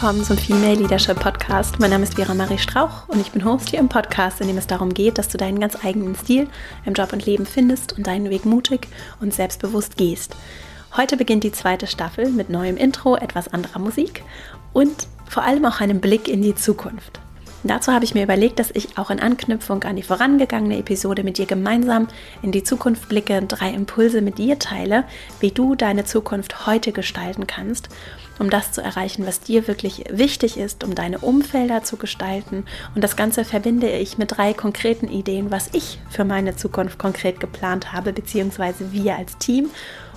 willkommen zum Female Leadership Podcast. Mein Name ist Vera Marie Strauch und ich bin Host hier im Podcast, in dem es darum geht, dass du deinen ganz eigenen Stil im Job und Leben findest und deinen Weg mutig und selbstbewusst gehst. Heute beginnt die zweite Staffel mit neuem Intro, etwas anderer Musik und vor allem auch einem Blick in die Zukunft. Dazu habe ich mir überlegt, dass ich auch in Anknüpfung an die vorangegangene Episode mit dir gemeinsam in die Zukunft blicke, drei Impulse mit dir teile, wie du deine Zukunft heute gestalten kannst, um das zu erreichen, was dir wirklich wichtig ist, um deine Umfelder zu gestalten. Und das Ganze verbinde ich mit drei konkreten Ideen, was ich für meine Zukunft konkret geplant habe, beziehungsweise wir als Team.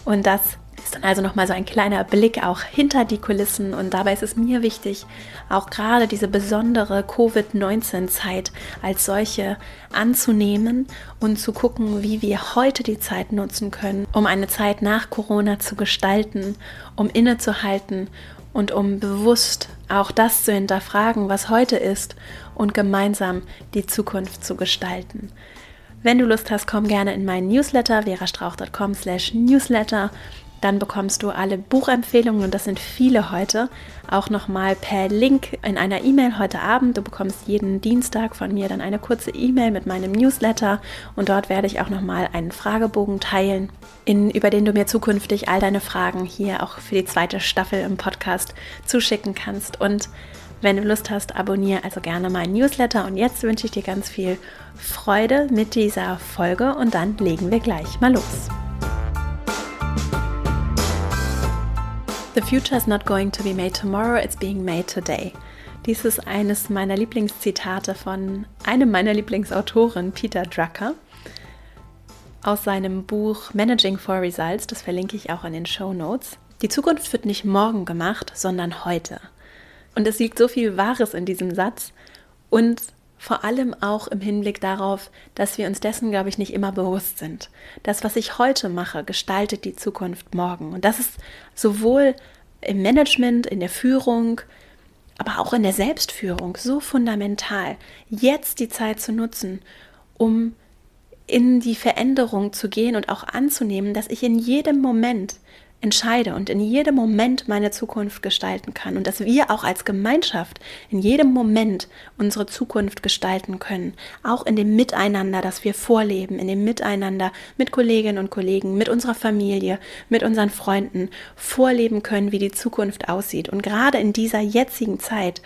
Und das ist dann also nochmal so ein kleiner Blick auch hinter die Kulissen und dabei ist es mir wichtig, auch gerade diese besondere Covid-19-Zeit als solche anzunehmen und zu gucken, wie wir heute die Zeit nutzen können, um eine Zeit nach Corona zu gestalten, um innezuhalten und um bewusst auch das zu hinterfragen, was heute ist und gemeinsam die Zukunft zu gestalten. Wenn du Lust hast, komm gerne in meinen Newsletter verastrauch.com slash newsletter dann bekommst du alle Buchempfehlungen, und das sind viele heute, auch nochmal per Link in einer E-Mail heute Abend. Du bekommst jeden Dienstag von mir dann eine kurze E-Mail mit meinem Newsletter und dort werde ich auch nochmal einen Fragebogen teilen, in, über den du mir zukünftig all deine Fragen hier auch für die zweite Staffel im Podcast zuschicken kannst. Und wenn du Lust hast, abonniere also gerne meinen Newsletter. Und jetzt wünsche ich dir ganz viel Freude mit dieser Folge und dann legen wir gleich mal los. The future is not going to be made tomorrow, it's being made today. Dies ist eines meiner Lieblingszitate von einem meiner Lieblingsautoren, Peter Drucker, aus seinem Buch Managing for Results. Das verlinke ich auch in den Show Notes. Die Zukunft wird nicht morgen gemacht, sondern heute. Und es liegt so viel Wahres in diesem Satz. Und vor allem auch im Hinblick darauf, dass wir uns dessen, glaube ich, nicht immer bewusst sind. Das, was ich heute mache, gestaltet die Zukunft morgen. Und das ist sowohl im Management, in der Führung, aber auch in der Selbstführung so fundamental, jetzt die Zeit zu nutzen, um in die Veränderung zu gehen und auch anzunehmen, dass ich in jedem Moment entscheide und in jedem Moment meine Zukunft gestalten kann und dass wir auch als Gemeinschaft in jedem Moment unsere Zukunft gestalten können, auch in dem Miteinander, das wir vorleben, in dem Miteinander mit Kolleginnen und Kollegen, mit unserer Familie, mit unseren Freunden vorleben können, wie die Zukunft aussieht. Und gerade in dieser jetzigen Zeit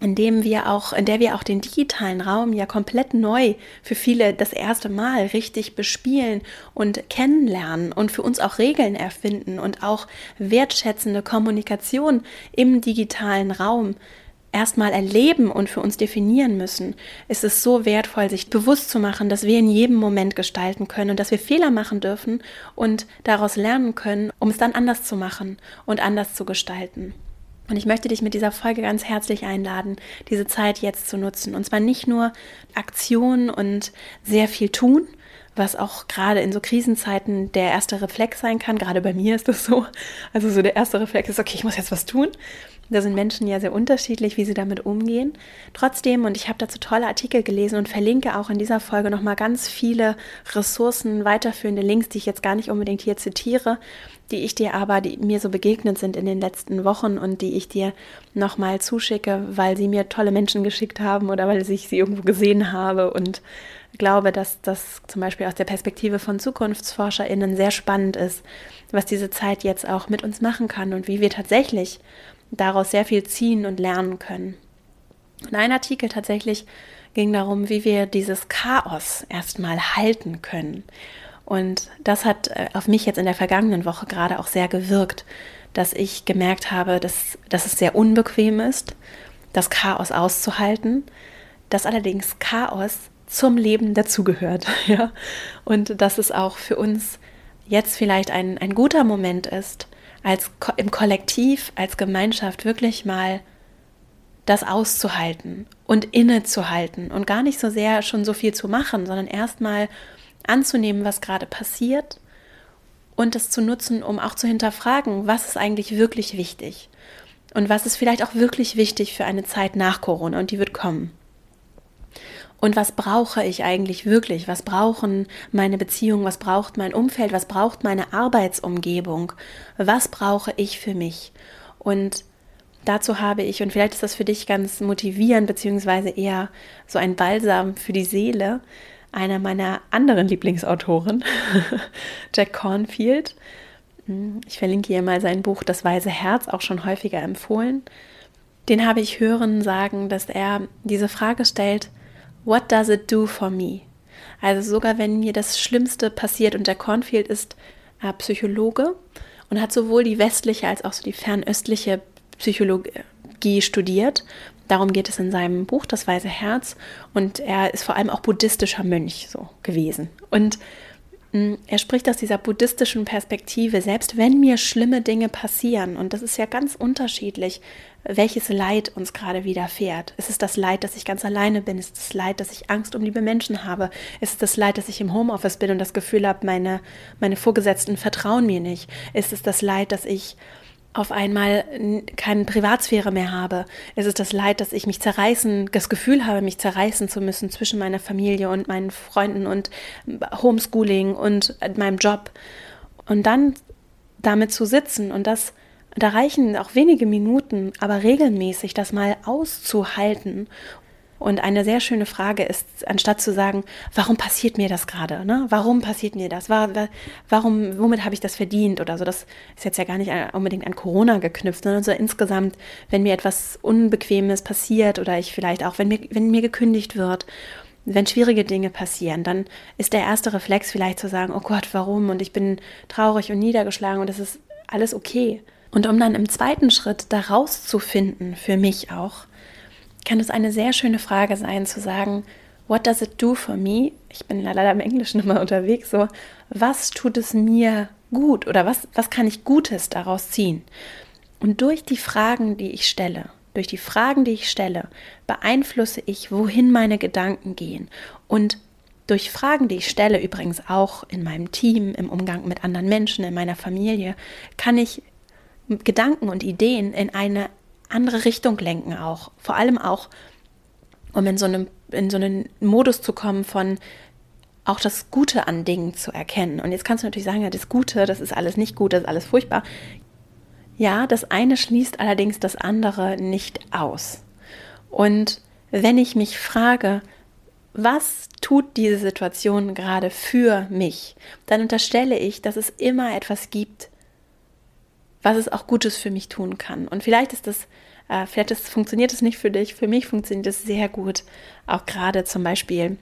in dem wir auch, in der wir auch den digitalen Raum ja komplett neu für viele das erste Mal richtig bespielen und kennenlernen und für uns auch Regeln erfinden und auch wertschätzende Kommunikation im digitalen Raum erstmal erleben und für uns definieren müssen, ist es so wertvoll, sich bewusst zu machen, dass wir in jedem Moment gestalten können und dass wir Fehler machen dürfen und daraus lernen können, um es dann anders zu machen und anders zu gestalten. Und ich möchte dich mit dieser Folge ganz herzlich einladen, diese Zeit jetzt zu nutzen. Und zwar nicht nur Aktion und sehr viel tun, was auch gerade in so Krisenzeiten der erste Reflex sein kann. Gerade bei mir ist das so. Also so der erste Reflex ist, okay, ich muss jetzt was tun. Da sind Menschen ja sehr unterschiedlich, wie sie damit umgehen. Trotzdem, und ich habe dazu tolle Artikel gelesen und verlinke auch in dieser Folge nochmal ganz viele Ressourcen, weiterführende Links, die ich jetzt gar nicht unbedingt hier zitiere, die ich dir aber, die mir so begegnet sind in den letzten Wochen und die ich dir nochmal zuschicke, weil sie mir tolle Menschen geschickt haben oder weil ich sie irgendwo gesehen habe und glaube, dass das zum Beispiel aus der Perspektive von ZukunftsforscherInnen sehr spannend ist, was diese Zeit jetzt auch mit uns machen kann und wie wir tatsächlich daraus sehr viel ziehen und lernen können. Und ein Artikel tatsächlich ging darum, wie wir dieses Chaos erstmal halten können. Und das hat äh, auf mich jetzt in der vergangenen Woche gerade auch sehr gewirkt, dass ich gemerkt habe, dass, dass es sehr unbequem ist, das Chaos auszuhalten, dass allerdings Chaos zum Leben dazugehört. Ja? Und dass es auch für uns jetzt vielleicht ein, ein guter Moment ist, als im Kollektiv, als Gemeinschaft wirklich mal das auszuhalten und innezuhalten und gar nicht so sehr schon so viel zu machen, sondern erstmal anzunehmen, was gerade passiert und das zu nutzen, um auch zu hinterfragen, was ist eigentlich wirklich wichtig und was ist vielleicht auch wirklich wichtig für eine Zeit nach Corona und die wird kommen. Und was brauche ich eigentlich wirklich? Was brauchen meine Beziehungen? Was braucht mein Umfeld? Was braucht meine Arbeitsumgebung? Was brauche ich für mich? Und dazu habe ich, und vielleicht ist das für dich ganz motivierend, beziehungsweise eher so ein Balsam für die Seele, einer meiner anderen Lieblingsautoren, Jack Cornfield. Ich verlinke hier mal sein Buch Das Weise Herz, auch schon häufiger empfohlen. Den habe ich hören sagen, dass er diese Frage stellt, What does it do for me? Also sogar wenn mir das Schlimmste passiert und Jack Cornfield ist äh, Psychologe und hat sowohl die westliche als auch so die fernöstliche Psychologie studiert. Darum geht es in seinem Buch Das Weise Herz und er ist vor allem auch buddhistischer Mönch so gewesen. Und hm, er spricht aus dieser buddhistischen Perspektive, selbst wenn mir schlimme Dinge passieren, und das ist ja ganz unterschiedlich, welches Leid uns gerade widerfährt. Ist es das Leid, dass ich ganz alleine bin? Ist es das Leid, dass ich Angst um liebe Menschen habe? Ist es das Leid, dass ich im Homeoffice bin und das Gefühl habe, meine, meine Vorgesetzten vertrauen mir nicht? Ist es das Leid, dass ich auf einmal keine Privatsphäre mehr habe? Ist es das Leid, dass ich mich zerreißen, das Gefühl habe, mich zerreißen zu müssen zwischen meiner Familie und meinen Freunden und Homeschooling und meinem Job? Und dann damit zu sitzen und das, da reichen auch wenige Minuten, aber regelmäßig das mal auszuhalten und eine sehr schöne Frage ist, anstatt zu sagen, warum passiert mir das gerade? Ne? Warum passiert mir das? Warum, womit habe ich das verdient? Oder so, das ist jetzt ja gar nicht unbedingt an Corona geknüpft, sondern so insgesamt, wenn mir etwas Unbequemes passiert oder ich vielleicht auch, wenn mir, wenn mir gekündigt wird, wenn schwierige Dinge passieren, dann ist der erste Reflex vielleicht zu sagen, oh Gott, warum? Und ich bin traurig und niedergeschlagen und es ist alles okay. Und um dann im zweiten Schritt da rauszufinden, für mich auch, kann es eine sehr schöne Frage sein, zu sagen, what does it do for me? Ich bin leider im Englischen immer unterwegs, so, was tut es mir gut oder was, was kann ich Gutes daraus ziehen? Und durch die Fragen, die ich stelle, durch die Fragen, die ich stelle, beeinflusse ich, wohin meine Gedanken gehen. Und durch Fragen, die ich stelle, übrigens auch in meinem Team, im Umgang mit anderen Menschen, in meiner Familie, kann ich Gedanken und Ideen in eine andere Richtung lenken auch. Vor allem auch, um in so, einem, in so einen Modus zu kommen von auch das Gute an Dingen zu erkennen. Und jetzt kannst du natürlich sagen, ja, das Gute, das ist alles nicht gut, das ist alles furchtbar. Ja, das eine schließt allerdings das andere nicht aus. Und wenn ich mich frage, was tut diese Situation gerade für mich, dann unterstelle ich, dass es immer etwas gibt, was es auch Gutes für mich tun kann. Und vielleicht ist das, äh, vielleicht ist, funktioniert es nicht für dich, für mich funktioniert es sehr gut. Auch gerade zum Beispiel,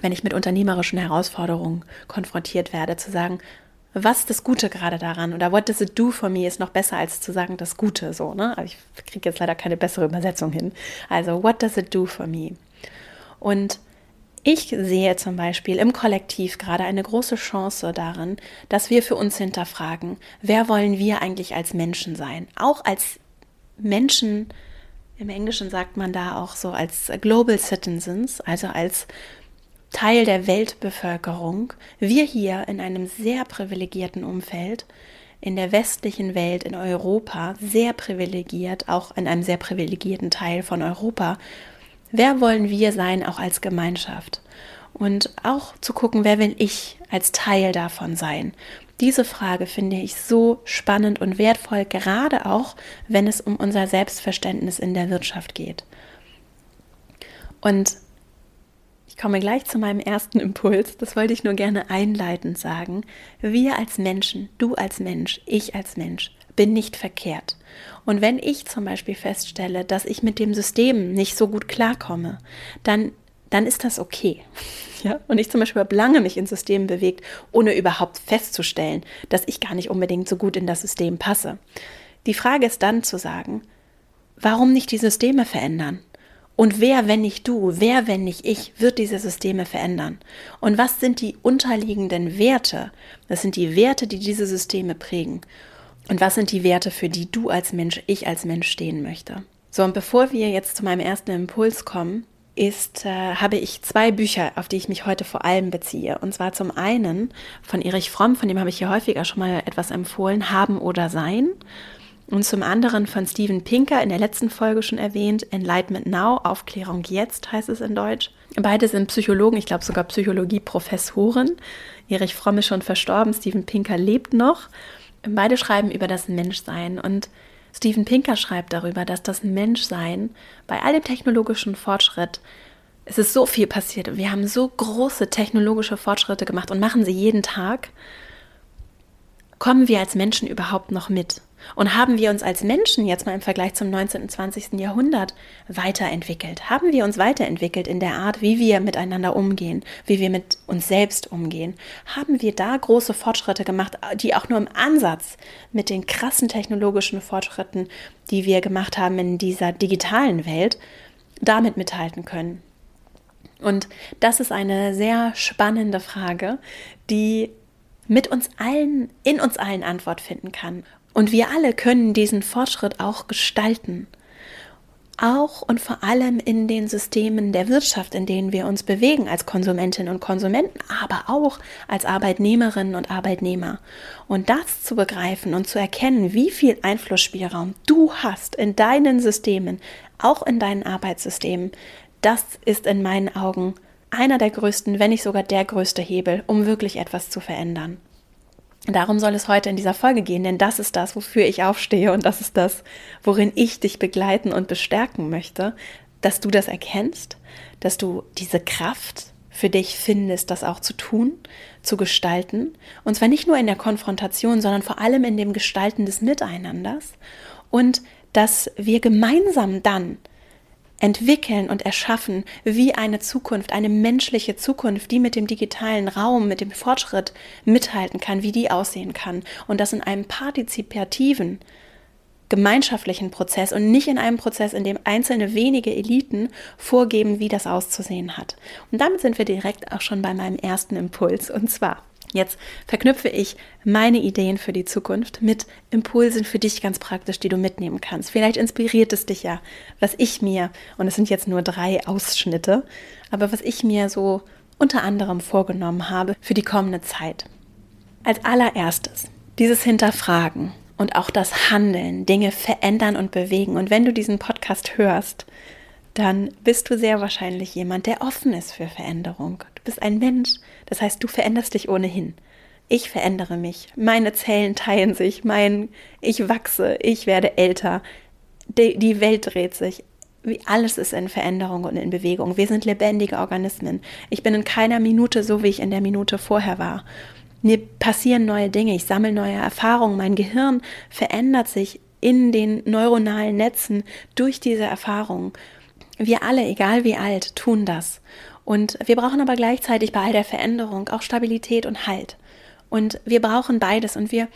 wenn ich mit unternehmerischen Herausforderungen konfrontiert werde, zu sagen, was ist das Gute gerade daran? Oder what does it do for me ist noch besser als zu sagen das Gute so, ne? Aber ich kriege jetzt leider keine bessere Übersetzung hin. Also, what does it do for me? Und ich sehe zum Beispiel im Kollektiv gerade eine große Chance darin, dass wir für uns hinterfragen, wer wollen wir eigentlich als Menschen sein? Auch als Menschen, im Englischen sagt man da auch so als Global Citizens, also als Teil der Weltbevölkerung. Wir hier in einem sehr privilegierten Umfeld, in der westlichen Welt, in Europa, sehr privilegiert, auch in einem sehr privilegierten Teil von Europa, Wer wollen wir sein, auch als Gemeinschaft? Und auch zu gucken, wer will ich als Teil davon sein? Diese Frage finde ich so spannend und wertvoll, gerade auch, wenn es um unser Selbstverständnis in der Wirtschaft geht. Und ich komme gleich zu meinem ersten Impuls. Das wollte ich nur gerne einleitend sagen. Wir als Menschen, du als Mensch, ich als Mensch, bin nicht verkehrt. Und wenn ich zum Beispiel feststelle, dass ich mit dem System nicht so gut klarkomme, dann, dann ist das okay. Ja? Und ich zum Beispiel habe lange mich in Systemen bewegt, ohne überhaupt festzustellen, dass ich gar nicht unbedingt so gut in das System passe. Die Frage ist dann zu sagen, warum nicht die Systeme verändern? Und wer, wenn nicht du, wer, wenn nicht ich, wird diese Systeme verändern? Und was sind die unterliegenden Werte? Das sind die Werte, die diese Systeme prägen. Und was sind die Werte, für die du als Mensch, ich als Mensch stehen möchte? So, und bevor wir jetzt zu meinem ersten Impuls kommen, ist, äh, habe ich zwei Bücher, auf die ich mich heute vor allem beziehe. Und zwar zum einen von Erich Fromm, von dem habe ich hier häufiger schon mal etwas empfohlen, Haben oder Sein. Und zum anderen von Steven Pinker, in der letzten Folge schon erwähnt, Enlightenment Now, Aufklärung jetzt heißt es in Deutsch. Beide sind Psychologen, ich glaube sogar Psychologie-Professoren. Erich Fromm ist schon verstorben, Steven Pinker lebt noch. Beide schreiben über das Menschsein und Steven Pinker schreibt darüber, dass das Menschsein bei all dem technologischen Fortschritt, es ist so viel passiert. Wir haben so große technologische Fortschritte gemacht und machen sie jeden Tag. Kommen wir als Menschen überhaupt noch mit? Und haben wir uns als Menschen jetzt mal im Vergleich zum 19. und 20. Jahrhundert weiterentwickelt? Haben wir uns weiterentwickelt in der Art, wie wir miteinander umgehen, wie wir mit uns selbst umgehen? Haben wir da große Fortschritte gemacht, die auch nur im Ansatz mit den krassen technologischen Fortschritten, die wir gemacht haben in dieser digitalen Welt, damit mithalten können? Und das ist eine sehr spannende Frage, die mit uns allen, in uns allen Antwort finden kann. Und wir alle können diesen Fortschritt auch gestalten. Auch und vor allem in den Systemen der Wirtschaft, in denen wir uns bewegen als Konsumentinnen und Konsumenten, aber auch als Arbeitnehmerinnen und Arbeitnehmer. Und das zu begreifen und zu erkennen, wie viel Einflussspielraum du hast in deinen Systemen, auch in deinen Arbeitssystemen, das ist in meinen Augen einer der größten, wenn nicht sogar der größte Hebel, um wirklich etwas zu verändern. Darum soll es heute in dieser Folge gehen, denn das ist das, wofür ich aufstehe und das ist das, worin ich dich begleiten und bestärken möchte, dass du das erkennst, dass du diese Kraft für dich findest, das auch zu tun, zu gestalten. Und zwar nicht nur in der Konfrontation, sondern vor allem in dem Gestalten des Miteinanders. Und dass wir gemeinsam dann entwickeln und erschaffen wie eine Zukunft, eine menschliche Zukunft, die mit dem digitalen Raum, mit dem Fortschritt mithalten kann, wie die aussehen kann. Und das in einem partizipativen, gemeinschaftlichen Prozess und nicht in einem Prozess, in dem einzelne wenige Eliten vorgeben, wie das auszusehen hat. Und damit sind wir direkt auch schon bei meinem ersten Impuls. Und zwar, Jetzt verknüpfe ich meine Ideen für die Zukunft mit Impulsen für dich ganz praktisch, die du mitnehmen kannst. Vielleicht inspiriert es dich ja, was ich mir, und es sind jetzt nur drei Ausschnitte, aber was ich mir so unter anderem vorgenommen habe für die kommende Zeit. Als allererstes dieses Hinterfragen und auch das Handeln, Dinge verändern und bewegen. Und wenn du diesen Podcast hörst, dann bist du sehr wahrscheinlich jemand, der offen ist für Veränderung. Du bist ein Mensch, das heißt, du veränderst dich ohnehin. Ich verändere mich, meine Zellen teilen sich, mein ich wachse, ich werde älter, die, die Welt dreht sich. Wie alles ist in Veränderung und in Bewegung. Wir sind lebendige Organismen. Ich bin in keiner Minute so, wie ich in der Minute vorher war. Mir passieren neue Dinge, ich sammle neue Erfahrungen, mein Gehirn verändert sich in den neuronalen Netzen durch diese Erfahrungen. Wir alle, egal wie alt, tun das. Und wir brauchen aber gleichzeitig bei all der Veränderung auch Stabilität und Halt. Und wir brauchen beides und wir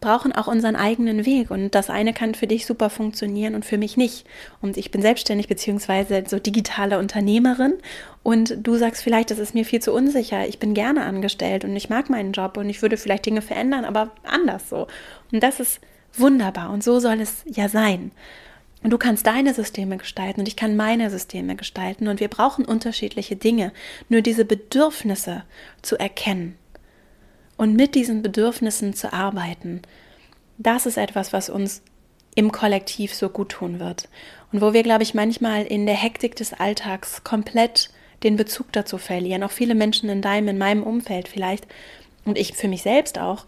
brauchen auch unseren eigenen Weg. Und das eine kann für dich super funktionieren und für mich nicht. Und ich bin selbstständig beziehungsweise so digitale Unternehmerin und du sagst vielleicht, das ist mir viel zu unsicher. Ich bin gerne angestellt und ich mag meinen Job und ich würde vielleicht Dinge verändern, aber anders so. Und das ist wunderbar und so soll es ja sein. Und du kannst deine Systeme gestalten und ich kann meine Systeme gestalten und wir brauchen unterschiedliche Dinge. Nur diese Bedürfnisse zu erkennen und mit diesen Bedürfnissen zu arbeiten, das ist etwas, was uns im Kollektiv so gut tun wird. Und wo wir, glaube ich, manchmal in der Hektik des Alltags komplett den Bezug dazu verlieren. Auch viele Menschen in deinem, in meinem Umfeld vielleicht und ich für mich selbst auch,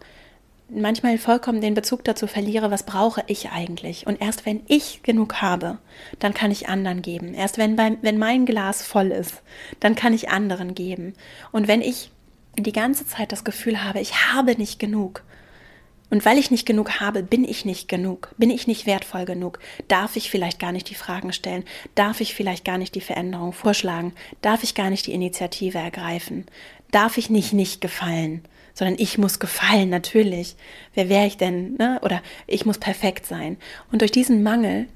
manchmal vollkommen den Bezug dazu verliere, was brauche ich eigentlich. Und erst wenn ich genug habe, dann kann ich anderen geben. Erst wenn, bei, wenn mein Glas voll ist, dann kann ich anderen geben. Und wenn ich die ganze Zeit das Gefühl habe, ich habe nicht genug, und weil ich nicht genug habe, bin ich nicht genug, bin ich nicht wertvoll genug, darf ich vielleicht gar nicht die Fragen stellen, darf ich vielleicht gar nicht die Veränderung vorschlagen, darf ich gar nicht die Initiative ergreifen, darf ich nicht nicht gefallen sondern ich muss gefallen, natürlich. Wer wäre ich denn? Ne? Oder ich muss perfekt sein. Und durch diesen Mangel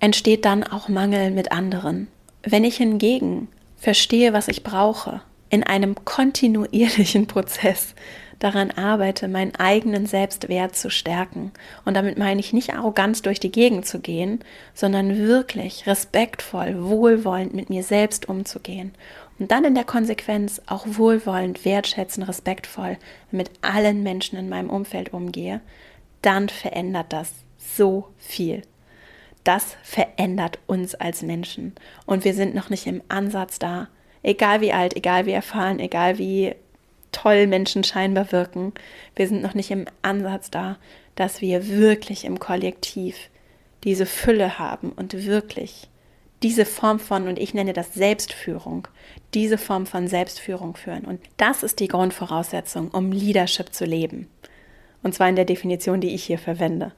entsteht dann auch Mangel mit anderen. Wenn ich hingegen verstehe, was ich brauche, in einem kontinuierlichen Prozess daran arbeite, meinen eigenen Selbstwert zu stärken. Und damit meine ich nicht arrogant durch die Gegend zu gehen, sondern wirklich respektvoll, wohlwollend mit mir selbst umzugehen und dann in der Konsequenz auch wohlwollend, wertschätzend, respektvoll mit allen Menschen in meinem Umfeld umgehe, dann verändert das so viel. Das verändert uns als Menschen. Und wir sind noch nicht im Ansatz da. Egal wie alt, egal wie erfahren, egal wie toll Menschen scheinbar wirken, wir sind noch nicht im Ansatz da, dass wir wirklich im Kollektiv diese Fülle haben und wirklich diese Form von, und ich nenne das Selbstführung, diese Form von Selbstführung führen. Und das ist die Grundvoraussetzung, um Leadership zu leben. Und zwar in der Definition, die ich hier verwende.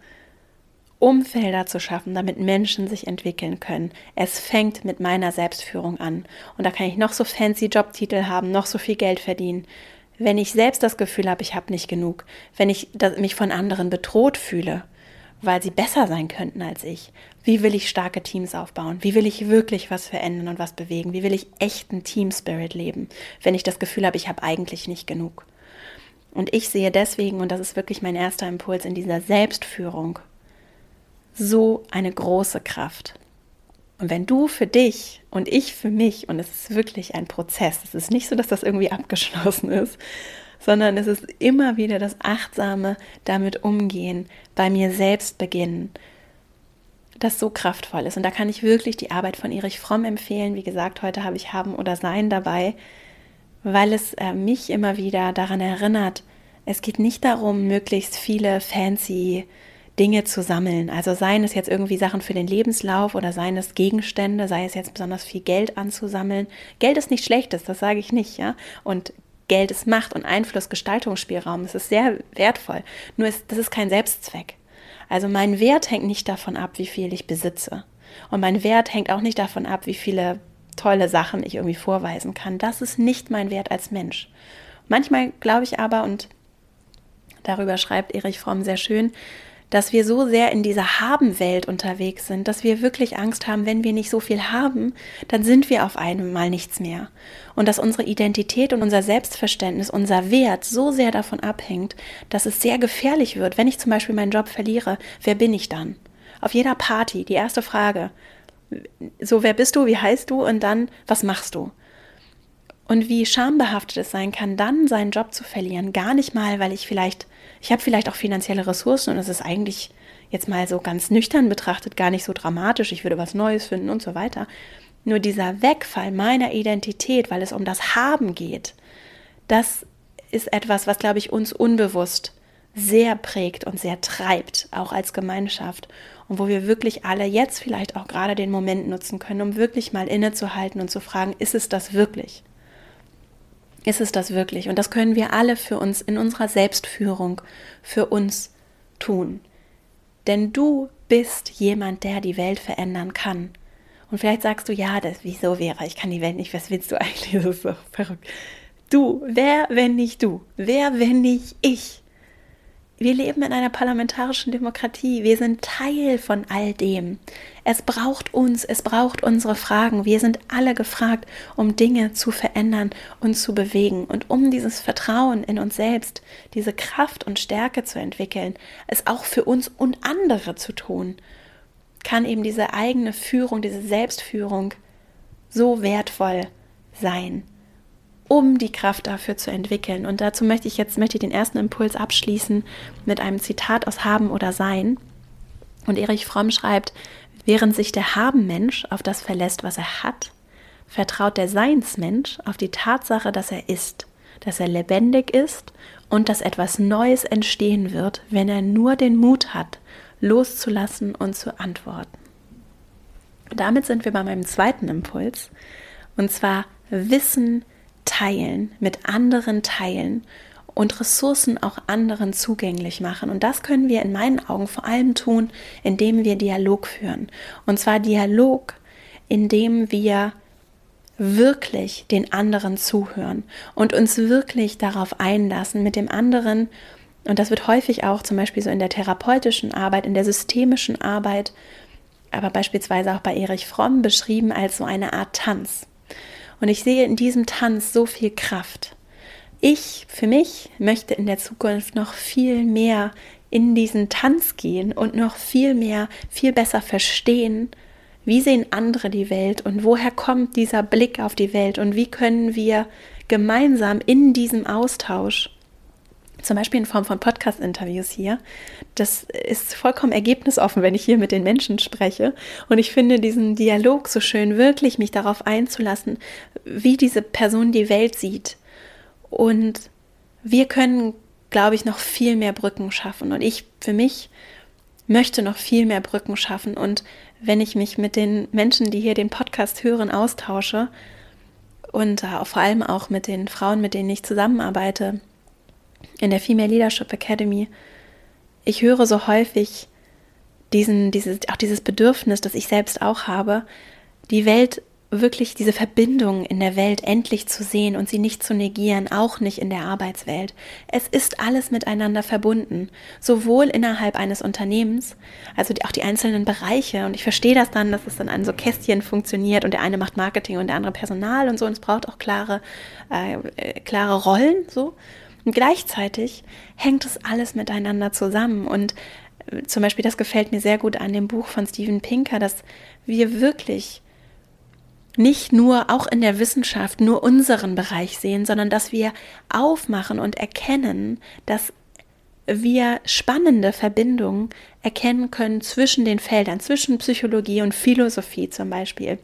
Umfelder zu schaffen, damit Menschen sich entwickeln können. Es fängt mit meiner Selbstführung an. Und da kann ich noch so fancy Jobtitel haben, noch so viel Geld verdienen. Wenn ich selbst das Gefühl habe, ich habe nicht genug, wenn ich mich von anderen bedroht fühle, weil sie besser sein könnten als ich, wie will ich starke Teams aufbauen? Wie will ich wirklich was verändern und was bewegen? Wie will ich echten Team Spirit leben, wenn ich das Gefühl habe, ich habe eigentlich nicht genug? Und ich sehe deswegen, und das ist wirklich mein erster Impuls in dieser Selbstführung, so eine große Kraft. Und wenn du für dich und ich für mich, und es ist wirklich ein Prozess, es ist nicht so, dass das irgendwie abgeschlossen ist, sondern es ist immer wieder das achtsame damit umgehen, bei mir selbst beginnen, das so kraftvoll ist. Und da kann ich wirklich die Arbeit von Erich Fromm empfehlen. Wie gesagt, heute habe ich Haben oder Sein dabei, weil es äh, mich immer wieder daran erinnert, es geht nicht darum, möglichst viele fancy Dinge zu sammeln. Also seien es jetzt irgendwie Sachen für den Lebenslauf oder seien es Gegenstände, sei es jetzt besonders viel Geld anzusammeln. Geld ist nicht schlechtes, das sage ich nicht, ja. Und Geld ist Macht und Einfluss, Gestaltungsspielraum. Es ist sehr wertvoll. Nur ist, das ist kein Selbstzweck. Also mein Wert hängt nicht davon ab, wie viel ich besitze. Und mein Wert hängt auch nicht davon ab, wie viele tolle Sachen ich irgendwie vorweisen kann. Das ist nicht mein Wert als Mensch. Manchmal glaube ich aber, und darüber schreibt Erich Fromm sehr schön, dass wir so sehr in dieser Haben-Welt unterwegs sind, dass wir wirklich Angst haben, wenn wir nicht so viel haben, dann sind wir auf einmal nichts mehr. Und dass unsere Identität und unser Selbstverständnis, unser Wert so sehr davon abhängt, dass es sehr gefährlich wird, wenn ich zum Beispiel meinen Job verliere, wer bin ich dann? Auf jeder Party, die erste Frage, so wer bist du, wie heißt du und dann, was machst du? Und wie schambehaftet es sein kann, dann seinen Job zu verlieren, gar nicht mal, weil ich vielleicht ich habe vielleicht auch finanzielle Ressourcen und es ist eigentlich jetzt mal so ganz nüchtern betrachtet gar nicht so dramatisch. Ich würde was Neues finden und so weiter. Nur dieser Wegfall meiner Identität, weil es um das Haben geht, das ist etwas, was, glaube ich, uns unbewusst sehr prägt und sehr treibt, auch als Gemeinschaft. Und wo wir wirklich alle jetzt vielleicht auch gerade den Moment nutzen können, um wirklich mal innezuhalten und zu fragen, ist es das wirklich? Ist es das wirklich? Und das können wir alle für uns in unserer Selbstführung für uns tun. Denn du bist jemand, der die Welt verändern kann. Und vielleicht sagst du, ja, das, wieso wäre, ich kann die Welt nicht, was willst du eigentlich? Das ist doch verrückt. Du, wer, wenn nicht du? Wer, wenn nicht ich? Wir leben in einer parlamentarischen Demokratie. Wir sind Teil von all dem. Es braucht uns, es braucht unsere Fragen. Wir sind alle gefragt, um Dinge zu verändern und zu bewegen. Und um dieses Vertrauen in uns selbst, diese Kraft und Stärke zu entwickeln, es auch für uns und andere zu tun, kann eben diese eigene Führung, diese Selbstführung so wertvoll sein um die Kraft dafür zu entwickeln. Und dazu möchte ich jetzt möchte ich den ersten Impuls abschließen mit einem Zitat aus Haben oder Sein. Und Erich Fromm schreibt, während sich der Haben-Mensch auf das verlässt, was er hat, vertraut der Seinsmensch auf die Tatsache, dass er ist, dass er lebendig ist und dass etwas Neues entstehen wird, wenn er nur den Mut hat, loszulassen und zu antworten. Damit sind wir bei meinem zweiten Impuls, und zwar Wissen teilen, mit anderen teilen und Ressourcen auch anderen zugänglich machen. Und das können wir in meinen Augen vor allem tun, indem wir Dialog führen. Und zwar Dialog, indem wir wirklich den anderen zuhören und uns wirklich darauf einlassen, mit dem anderen, und das wird häufig auch zum Beispiel so in der therapeutischen Arbeit, in der systemischen Arbeit, aber beispielsweise auch bei Erich Fromm beschrieben als so eine Art Tanz. Und ich sehe in diesem Tanz so viel Kraft. Ich für mich möchte in der Zukunft noch viel mehr in diesen Tanz gehen und noch viel mehr, viel besser verstehen, wie sehen andere die Welt und woher kommt dieser Blick auf die Welt und wie können wir gemeinsam in diesem Austausch zum Beispiel in Form von Podcast-Interviews hier. Das ist vollkommen ergebnisoffen, wenn ich hier mit den Menschen spreche. Und ich finde diesen Dialog so schön, wirklich mich darauf einzulassen, wie diese Person die Welt sieht. Und wir können, glaube ich, noch viel mehr Brücken schaffen. Und ich für mich möchte noch viel mehr Brücken schaffen. Und wenn ich mich mit den Menschen, die hier den Podcast hören, austausche und äh, vor allem auch mit den Frauen, mit denen ich zusammenarbeite in der Female Leadership Academy, ich höre so häufig diesen, dieses, auch dieses Bedürfnis, das ich selbst auch habe, die Welt wirklich diese Verbindung in der Welt endlich zu sehen und sie nicht zu negieren, auch nicht in der Arbeitswelt. Es ist alles miteinander verbunden, sowohl innerhalb eines Unternehmens, also die, auch die einzelnen Bereiche. Und ich verstehe das dann, dass es dann an so Kästchen funktioniert und der eine macht Marketing und der andere Personal und so. Und es braucht auch klare, äh, äh klare Rollen so. Und gleichzeitig hängt es alles miteinander zusammen. Und äh, zum Beispiel, das gefällt mir sehr gut an dem Buch von Steven Pinker, dass wir wirklich nicht nur auch in der Wissenschaft nur unseren Bereich sehen, sondern dass wir aufmachen und erkennen, dass wir spannende Verbindungen erkennen können zwischen den Feldern, zwischen Psychologie und Philosophie zum Beispiel,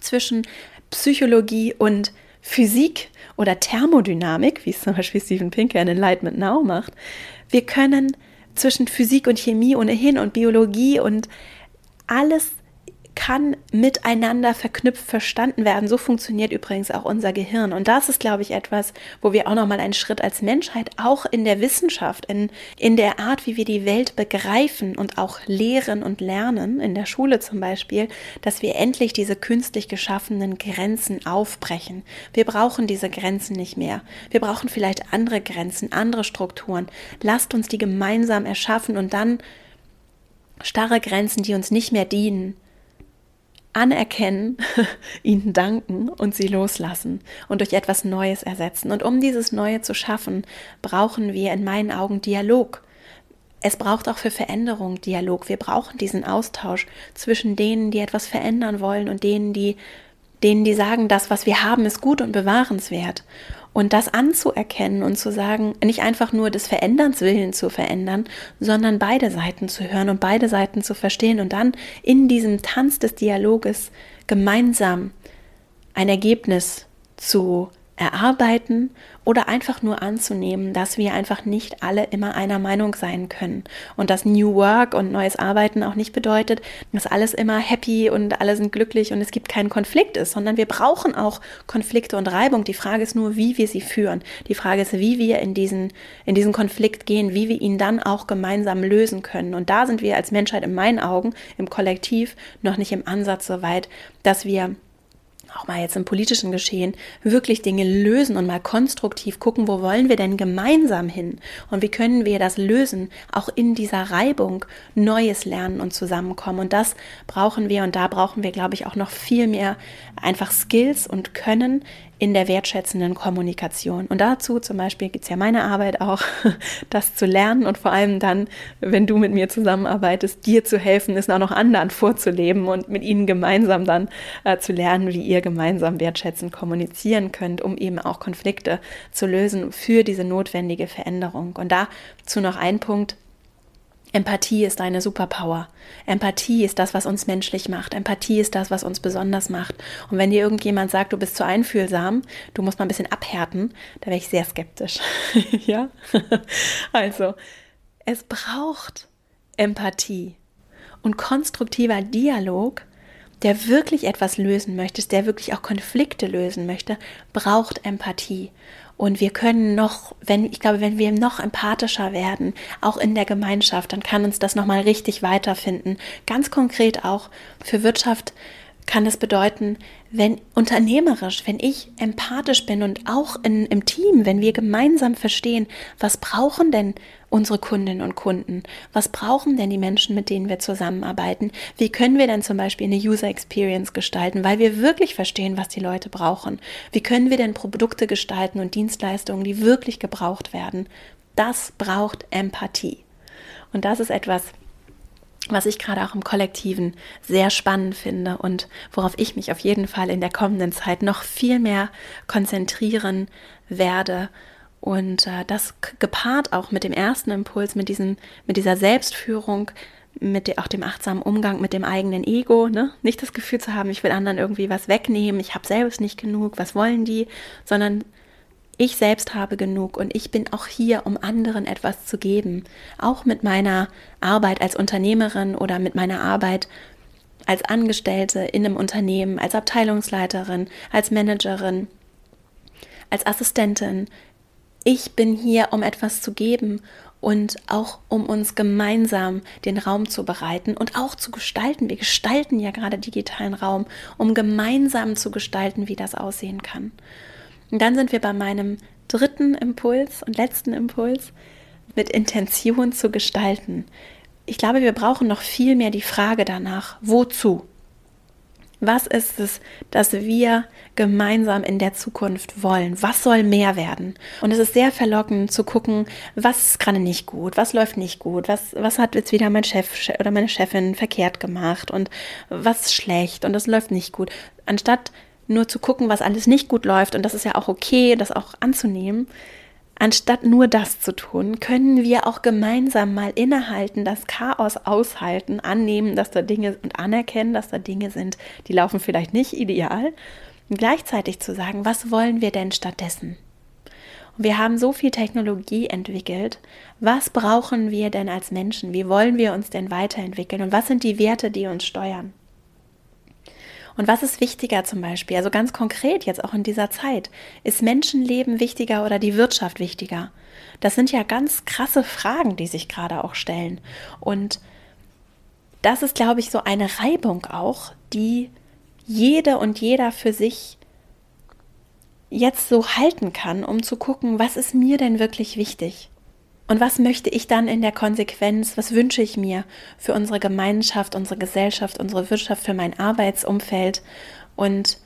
zwischen Psychologie und Physik oder Thermodynamik, wie es zum Beispiel Steven Pinker in Enlightenment Now macht. Wir können zwischen Physik und Chemie ohnehin und Biologie und alles kann miteinander verknüpft verstanden werden. So funktioniert übrigens auch unser Gehirn. Und das ist, glaube ich, etwas, wo wir auch nochmal einen Schritt als Menschheit, auch in der Wissenschaft, in, in der Art, wie wir die Welt begreifen und auch lehren und lernen, in der Schule zum Beispiel, dass wir endlich diese künstlich geschaffenen Grenzen aufbrechen. Wir brauchen diese Grenzen nicht mehr. Wir brauchen vielleicht andere Grenzen, andere Strukturen. Lasst uns die gemeinsam erschaffen und dann starre Grenzen, die uns nicht mehr dienen, anerkennen, ihnen danken und sie loslassen und durch etwas Neues ersetzen. Und um dieses Neue zu schaffen, brauchen wir in meinen Augen Dialog. Es braucht auch für Veränderung Dialog. Wir brauchen diesen Austausch zwischen denen, die etwas verändern wollen und denen, die denen, die sagen, das, was wir haben, ist gut und bewahrenswert. Und das anzuerkennen und zu sagen, nicht einfach nur des Veränderns willen zu verändern, sondern beide Seiten zu hören und beide Seiten zu verstehen und dann in diesem Tanz des Dialoges gemeinsam ein Ergebnis zu erarbeiten oder einfach nur anzunehmen, dass wir einfach nicht alle immer einer Meinung sein können und dass New Work und neues Arbeiten auch nicht bedeutet, dass alles immer happy und alle sind glücklich und es gibt keinen Konflikt ist, sondern wir brauchen auch Konflikte und Reibung. Die Frage ist nur, wie wir sie führen. Die Frage ist, wie wir in diesen, in diesen Konflikt gehen, wie wir ihn dann auch gemeinsam lösen können. Und da sind wir als Menschheit in meinen Augen, im Kollektiv, noch nicht im Ansatz so weit, dass wir auch mal jetzt im politischen Geschehen, wirklich Dinge lösen und mal konstruktiv gucken, wo wollen wir denn gemeinsam hin? Und wie können wir das lösen, auch in dieser Reibung Neues lernen und zusammenkommen. Und das brauchen wir. Und da brauchen wir, glaube ich, auch noch viel mehr einfach Skills und Können in der wertschätzenden Kommunikation. Und dazu zum Beispiel gibt es ja meine Arbeit auch, das zu lernen und vor allem dann, wenn du mit mir zusammenarbeitest, dir zu helfen, es auch noch anderen vorzuleben und mit ihnen gemeinsam dann äh, zu lernen, wie ihr gemeinsam wertschätzend kommunizieren könnt, um eben auch Konflikte zu lösen für diese notwendige Veränderung. Und dazu noch ein Punkt, Empathie ist eine Superpower. Empathie ist das, was uns menschlich macht. Empathie ist das, was uns besonders macht. Und wenn dir irgendjemand sagt, du bist zu einfühlsam, du musst mal ein bisschen abhärten, da wäre ich sehr skeptisch. ja? also, es braucht Empathie und konstruktiver Dialog, der wirklich etwas lösen möchte, der wirklich auch Konflikte lösen möchte, braucht Empathie. Und wir können noch, wenn, ich glaube, wenn wir noch empathischer werden, auch in der Gemeinschaft, dann kann uns das nochmal richtig weiterfinden. Ganz konkret auch für Wirtschaft kann es bedeuten, wenn unternehmerisch, wenn ich empathisch bin und auch in, im Team, wenn wir gemeinsam verstehen, was brauchen denn unsere Kundinnen und Kunden, was brauchen denn die Menschen, mit denen wir zusammenarbeiten, wie können wir denn zum Beispiel eine User Experience gestalten, weil wir wirklich verstehen, was die Leute brauchen, wie können wir denn Produkte gestalten und Dienstleistungen, die wirklich gebraucht werden, das braucht Empathie. Und das ist etwas, was ich gerade auch im Kollektiven sehr spannend finde und worauf ich mich auf jeden Fall in der kommenden Zeit noch viel mehr konzentrieren werde. Und äh, das gepaart auch mit dem ersten Impuls, mit, diesem, mit dieser Selbstführung, mit der, auch dem achtsamen Umgang mit dem eigenen Ego, ne? nicht das Gefühl zu haben, ich will anderen irgendwie was wegnehmen, ich habe selbst nicht genug, was wollen die, sondern ich selbst habe genug und ich bin auch hier, um anderen etwas zu geben. Auch mit meiner Arbeit als Unternehmerin oder mit meiner Arbeit als Angestellte in einem Unternehmen, als Abteilungsleiterin, als Managerin, als Assistentin. Ich bin hier, um etwas zu geben und auch um uns gemeinsam den Raum zu bereiten und auch zu gestalten. Wir gestalten ja gerade digitalen Raum, um gemeinsam zu gestalten, wie das aussehen kann. Und dann sind wir bei meinem dritten Impuls und letzten Impuls, mit Intention zu gestalten. Ich glaube, wir brauchen noch viel mehr die Frage danach, wozu? Was ist es, dass wir gemeinsam in der Zukunft wollen? Was soll mehr werden? Und es ist sehr verlockend zu gucken, was ist gerade nicht gut, was läuft nicht gut, was, was hat jetzt wieder mein Chef oder meine Chefin verkehrt gemacht und was ist schlecht und das läuft nicht gut. Anstatt nur zu gucken, was alles nicht gut läuft, und das ist ja auch okay, das auch anzunehmen, anstatt nur das zu tun, können wir auch gemeinsam mal innehalten, das Chaos aushalten, annehmen, dass da Dinge und anerkennen, dass da Dinge sind, die laufen vielleicht nicht ideal, und gleichzeitig zu sagen, was wollen wir denn stattdessen? Und wir haben so viel Technologie entwickelt. Was brauchen wir denn als Menschen? Wie wollen wir uns denn weiterentwickeln? Und was sind die Werte, die uns steuern? Und was ist wichtiger zum Beispiel? Also ganz konkret jetzt auch in dieser Zeit. Ist Menschenleben wichtiger oder die Wirtschaft wichtiger? Das sind ja ganz krasse Fragen, die sich gerade auch stellen. Und das ist, glaube ich, so eine Reibung auch, die jede und jeder für sich jetzt so halten kann, um zu gucken, was ist mir denn wirklich wichtig? Und was möchte ich dann in der Konsequenz, was wünsche ich mir für unsere Gemeinschaft, unsere Gesellschaft, unsere Wirtschaft, für mein Arbeitsumfeld? Und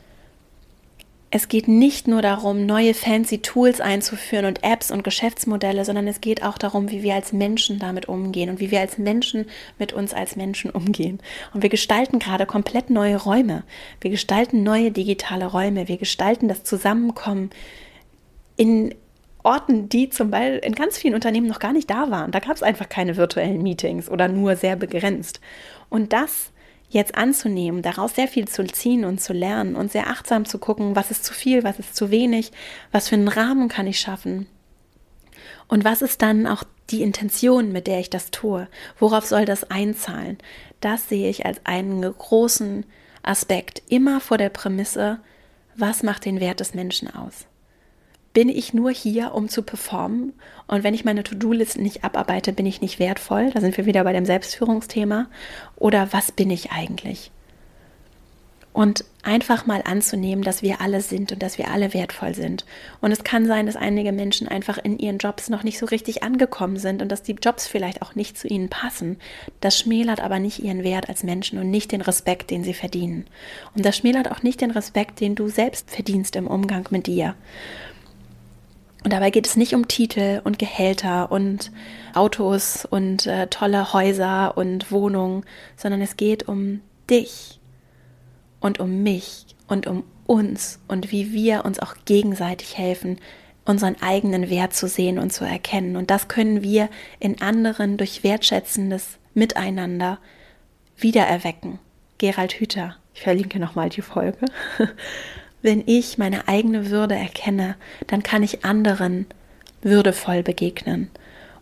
es geht nicht nur darum, neue fancy Tools einzuführen und Apps und Geschäftsmodelle, sondern es geht auch darum, wie wir als Menschen damit umgehen und wie wir als Menschen mit uns als Menschen umgehen. Und wir gestalten gerade komplett neue Räume. Wir gestalten neue digitale Räume. Wir gestalten das Zusammenkommen in Orten, die zum Beispiel in ganz vielen Unternehmen noch gar nicht da waren. Da gab es einfach keine virtuellen Meetings oder nur sehr begrenzt. Und das jetzt anzunehmen, daraus sehr viel zu ziehen und zu lernen und sehr achtsam zu gucken, was ist zu viel, was ist zu wenig, was für einen Rahmen kann ich schaffen. Und was ist dann auch die Intention, mit der ich das tue? Worauf soll das einzahlen? Das sehe ich als einen großen Aspekt, immer vor der Prämisse, was macht den Wert des Menschen aus? Bin ich nur hier, um zu performen. Und wenn ich meine To-Do-Listen nicht abarbeite, bin ich nicht wertvoll. Da sind wir wieder bei dem Selbstführungsthema. Oder was bin ich eigentlich? Und einfach mal anzunehmen, dass wir alle sind und dass wir alle wertvoll sind. Und es kann sein, dass einige Menschen einfach in ihren Jobs noch nicht so richtig angekommen sind und dass die Jobs vielleicht auch nicht zu ihnen passen. Das schmälert aber nicht ihren Wert als Menschen und nicht den Respekt, den sie verdienen. Und das schmälert auch nicht den Respekt, den du selbst verdienst im Umgang mit dir. Und dabei geht es nicht um Titel und Gehälter und Autos und äh, tolle Häuser und Wohnungen, sondern es geht um dich und um mich und um uns und wie wir uns auch gegenseitig helfen, unseren eigenen Wert zu sehen und zu erkennen. Und das können wir in anderen durch wertschätzendes Miteinander wiedererwecken. Gerald Hüther, ich verlinke nochmal die Folge. Wenn ich meine eigene Würde erkenne, dann kann ich anderen würdevoll begegnen.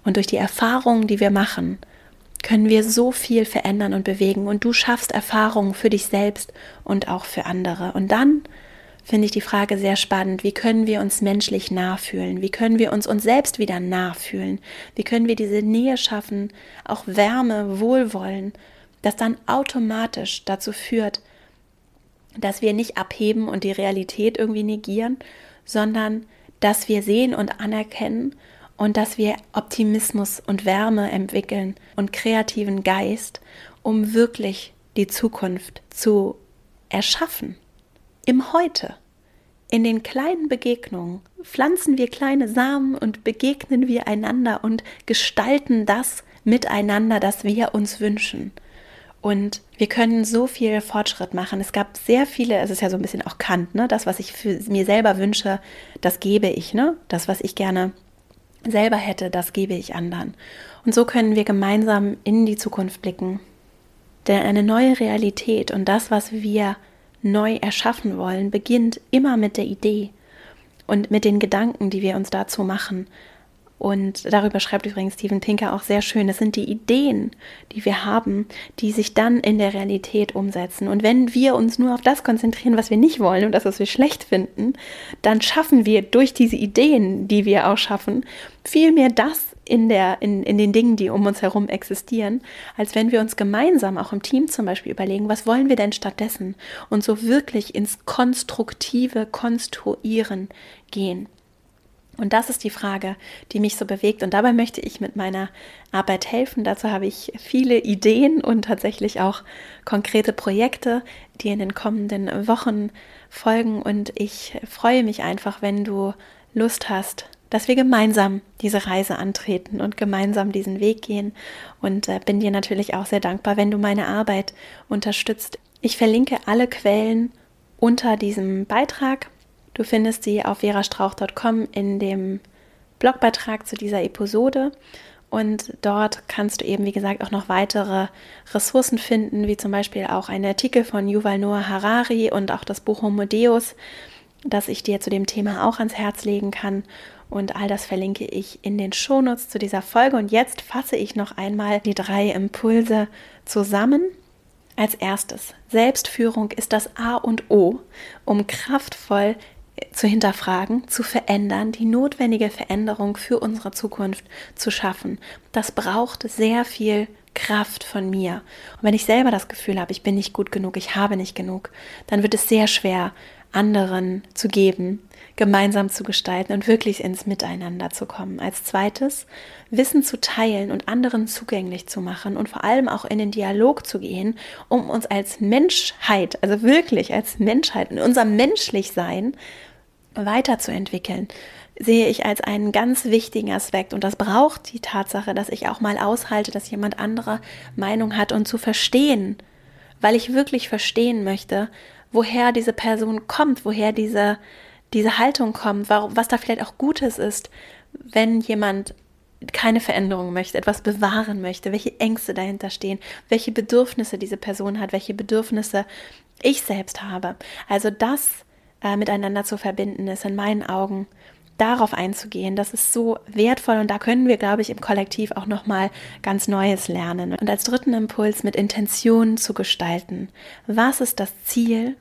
Und durch die Erfahrungen, die wir machen, können wir so viel verändern und bewegen. Und du schaffst Erfahrungen für dich selbst und auch für andere. Und dann finde ich die Frage sehr spannend. Wie können wir uns menschlich nah fühlen? Wie können wir uns uns selbst wieder nah fühlen? Wie können wir diese Nähe schaffen, auch Wärme, Wohlwollen, das dann automatisch dazu führt, dass wir nicht abheben und die Realität irgendwie negieren, sondern dass wir sehen und anerkennen und dass wir Optimismus und Wärme entwickeln und kreativen Geist, um wirklich die Zukunft zu erschaffen. Im Heute. In den kleinen Begegnungen pflanzen wir kleine Samen und begegnen wir einander und gestalten das miteinander, das wir uns wünschen. Und wir können so viel Fortschritt machen. Es gab sehr viele, es ist ja so ein bisschen auch Kant, ne? Das, was ich für mir selber wünsche, das gebe ich, ne? Das, was ich gerne selber hätte, das gebe ich anderen. Und so können wir gemeinsam in die Zukunft blicken. Denn eine neue Realität und das, was wir neu erschaffen wollen, beginnt immer mit der Idee. und mit den Gedanken, die wir uns dazu machen. Und darüber schreibt übrigens Steven Pinker auch sehr schön. Es sind die Ideen, die wir haben, die sich dann in der Realität umsetzen. Und wenn wir uns nur auf das konzentrieren, was wir nicht wollen und das, was wir schlecht finden, dann schaffen wir durch diese Ideen, die wir auch schaffen, viel mehr das in, der, in, in den Dingen, die um uns herum existieren, als wenn wir uns gemeinsam, auch im Team zum Beispiel, überlegen, was wollen wir denn stattdessen? Und so wirklich ins konstruktive Konstruieren gehen. Und das ist die Frage, die mich so bewegt. Und dabei möchte ich mit meiner Arbeit helfen. Dazu habe ich viele Ideen und tatsächlich auch konkrete Projekte, die in den kommenden Wochen folgen. Und ich freue mich einfach, wenn du Lust hast, dass wir gemeinsam diese Reise antreten und gemeinsam diesen Weg gehen. Und äh, bin dir natürlich auch sehr dankbar, wenn du meine Arbeit unterstützt. Ich verlinke alle Quellen unter diesem Beitrag Du findest sie auf verastrauch.com in dem Blogbeitrag zu dieser Episode. Und dort kannst du eben, wie gesagt, auch noch weitere Ressourcen finden, wie zum Beispiel auch einen Artikel von Yuval Noah Harari und auch das Buch Homo Deus, das ich dir zu dem Thema auch ans Herz legen kann. Und all das verlinke ich in den Shownotes zu dieser Folge. Und jetzt fasse ich noch einmal die drei Impulse zusammen. Als erstes, Selbstführung ist das A und O, um kraftvoll zu hinterfragen, zu verändern, die notwendige Veränderung für unsere Zukunft zu schaffen. Das braucht sehr viel Kraft von mir. Und wenn ich selber das Gefühl habe, ich bin nicht gut genug, ich habe nicht genug, dann wird es sehr schwer, anderen zu geben, gemeinsam zu gestalten und wirklich ins Miteinander zu kommen. Als zweites, Wissen zu teilen und anderen zugänglich zu machen und vor allem auch in den Dialog zu gehen, um uns als Menschheit, also wirklich als Menschheit, in unserem Menschlichsein weiterzuentwickeln, sehe ich als einen ganz wichtigen Aspekt. Und das braucht die Tatsache, dass ich auch mal aushalte, dass jemand andere Meinung hat und zu verstehen, weil ich wirklich verstehen möchte, woher diese Person kommt, woher diese, diese Haltung kommt, was da vielleicht auch Gutes ist, wenn jemand keine Veränderung möchte, etwas bewahren möchte, welche Ängste dahinter stehen, welche Bedürfnisse diese Person hat, welche Bedürfnisse ich selbst habe. Also das äh, miteinander zu verbinden ist, in meinen Augen darauf einzugehen, das ist so wertvoll und da können wir, glaube ich, im Kollektiv auch noch mal ganz Neues lernen. Und als dritten Impuls mit Intention zu gestalten. Was ist das Ziel?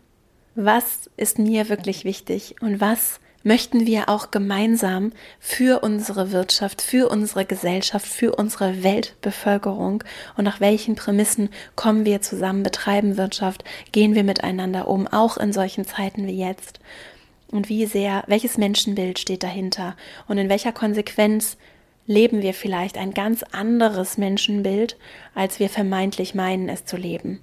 Was ist mir wirklich wichtig und was möchten wir auch gemeinsam für unsere Wirtschaft, für unsere Gesellschaft, für unsere Weltbevölkerung und nach welchen Prämissen kommen wir zusammen, betreiben Wirtschaft, gehen wir miteinander um, auch in solchen Zeiten wie jetzt. Und wie sehr, welches Menschenbild steht dahinter und in welcher Konsequenz leben wir vielleicht ein ganz anderes Menschenbild, als wir vermeintlich meinen es zu leben.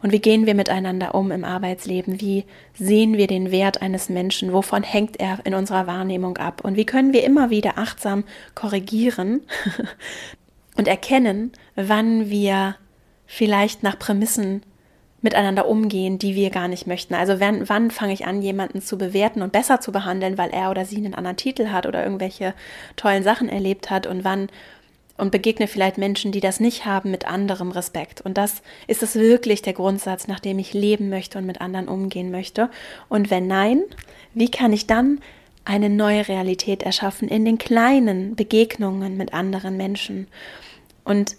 Und wie gehen wir miteinander um im Arbeitsleben? Wie sehen wir den Wert eines Menschen? Wovon hängt er in unserer Wahrnehmung ab? Und wie können wir immer wieder achtsam korrigieren und erkennen, wann wir vielleicht nach Prämissen miteinander umgehen, die wir gar nicht möchten. Also wann, wann fange ich an, jemanden zu bewerten und besser zu behandeln, weil er oder sie einen anderen Titel hat oder irgendwelche tollen Sachen erlebt hat und wann und begegne vielleicht Menschen, die das nicht haben, mit anderem Respekt. Und das ist es wirklich der Grundsatz, nach dem ich leben möchte und mit anderen umgehen möchte. Und wenn nein, wie kann ich dann eine neue Realität erschaffen in den kleinen Begegnungen mit anderen Menschen? Und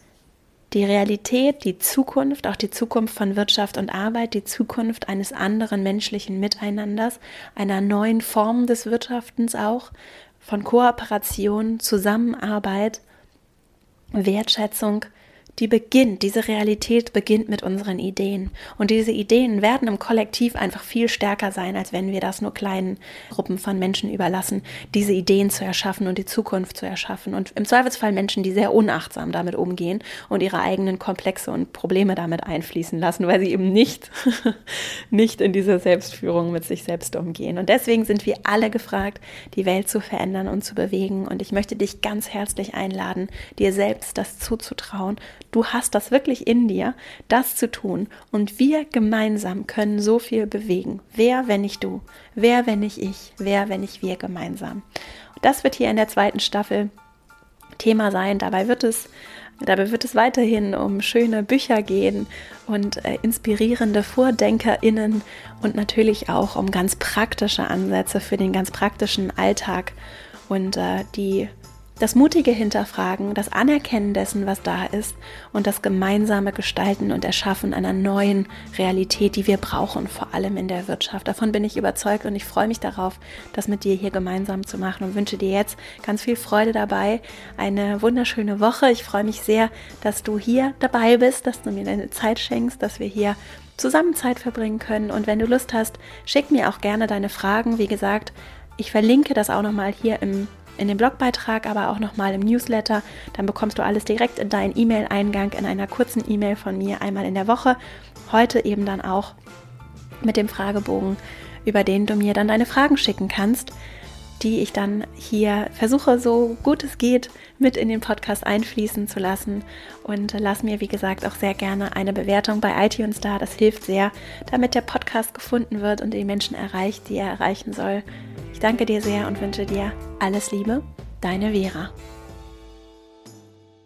die Realität, die Zukunft, auch die Zukunft von Wirtschaft und Arbeit, die Zukunft eines anderen menschlichen Miteinanders, einer neuen Form des Wirtschaftens auch, von Kooperation, Zusammenarbeit, Wertschätzung die beginnt, diese Realität beginnt mit unseren Ideen. Und diese Ideen werden im Kollektiv einfach viel stärker sein, als wenn wir das nur kleinen Gruppen von Menschen überlassen, diese Ideen zu erschaffen und die Zukunft zu erschaffen. Und im Zweifelsfall Menschen, die sehr unachtsam damit umgehen und ihre eigenen Komplexe und Probleme damit einfließen lassen, weil sie eben nicht, nicht in diese Selbstführung mit sich selbst umgehen. Und deswegen sind wir alle gefragt, die Welt zu verändern und zu bewegen. Und ich möchte dich ganz herzlich einladen, dir selbst das zuzutrauen, Du hast das wirklich in dir, das zu tun. Und wir gemeinsam können so viel bewegen. Wer, wenn nicht du? Wer, wenn nicht ich? Wer, wenn nicht wir gemeinsam? Das wird hier in der zweiten Staffel Thema sein. Dabei wird es Dabei wird es weiterhin um schöne Bücher gehen und äh, inspirierende VordenkerInnen und natürlich auch um ganz praktische Ansätze für den ganz praktischen Alltag und äh, die das mutige Hinterfragen, das Anerkennen dessen, was da ist und das gemeinsame Gestalten und Erschaffen einer neuen Realität, die wir brauchen, vor allem in der Wirtschaft. Davon bin ich überzeugt und ich freue mich darauf, das mit dir hier gemeinsam zu machen und wünsche dir jetzt ganz viel Freude dabei. Eine wunderschöne Woche. Ich freue mich sehr, dass du hier dabei bist, dass du mir deine Zeit schenkst, dass wir hier zusammen Zeit verbringen können. Und wenn du Lust hast, schick mir auch gerne deine Fragen. Wie gesagt, ich verlinke das auch nochmal hier im in dem Blogbeitrag, aber auch nochmal im Newsletter. Dann bekommst du alles direkt in deinen E-Mail-Eingang in einer kurzen E-Mail von mir einmal in der Woche. Heute eben dann auch mit dem Fragebogen, über den du mir dann deine Fragen schicken kannst, die ich dann hier versuche, so gut es geht, mit in den Podcast einfließen zu lassen. Und lass mir, wie gesagt, auch sehr gerne eine Bewertung bei iTunes da. Das hilft sehr, damit der Podcast gefunden wird und die Menschen erreicht, die er erreichen soll. Ich danke dir sehr und wünsche dir alles Liebe, deine Vera.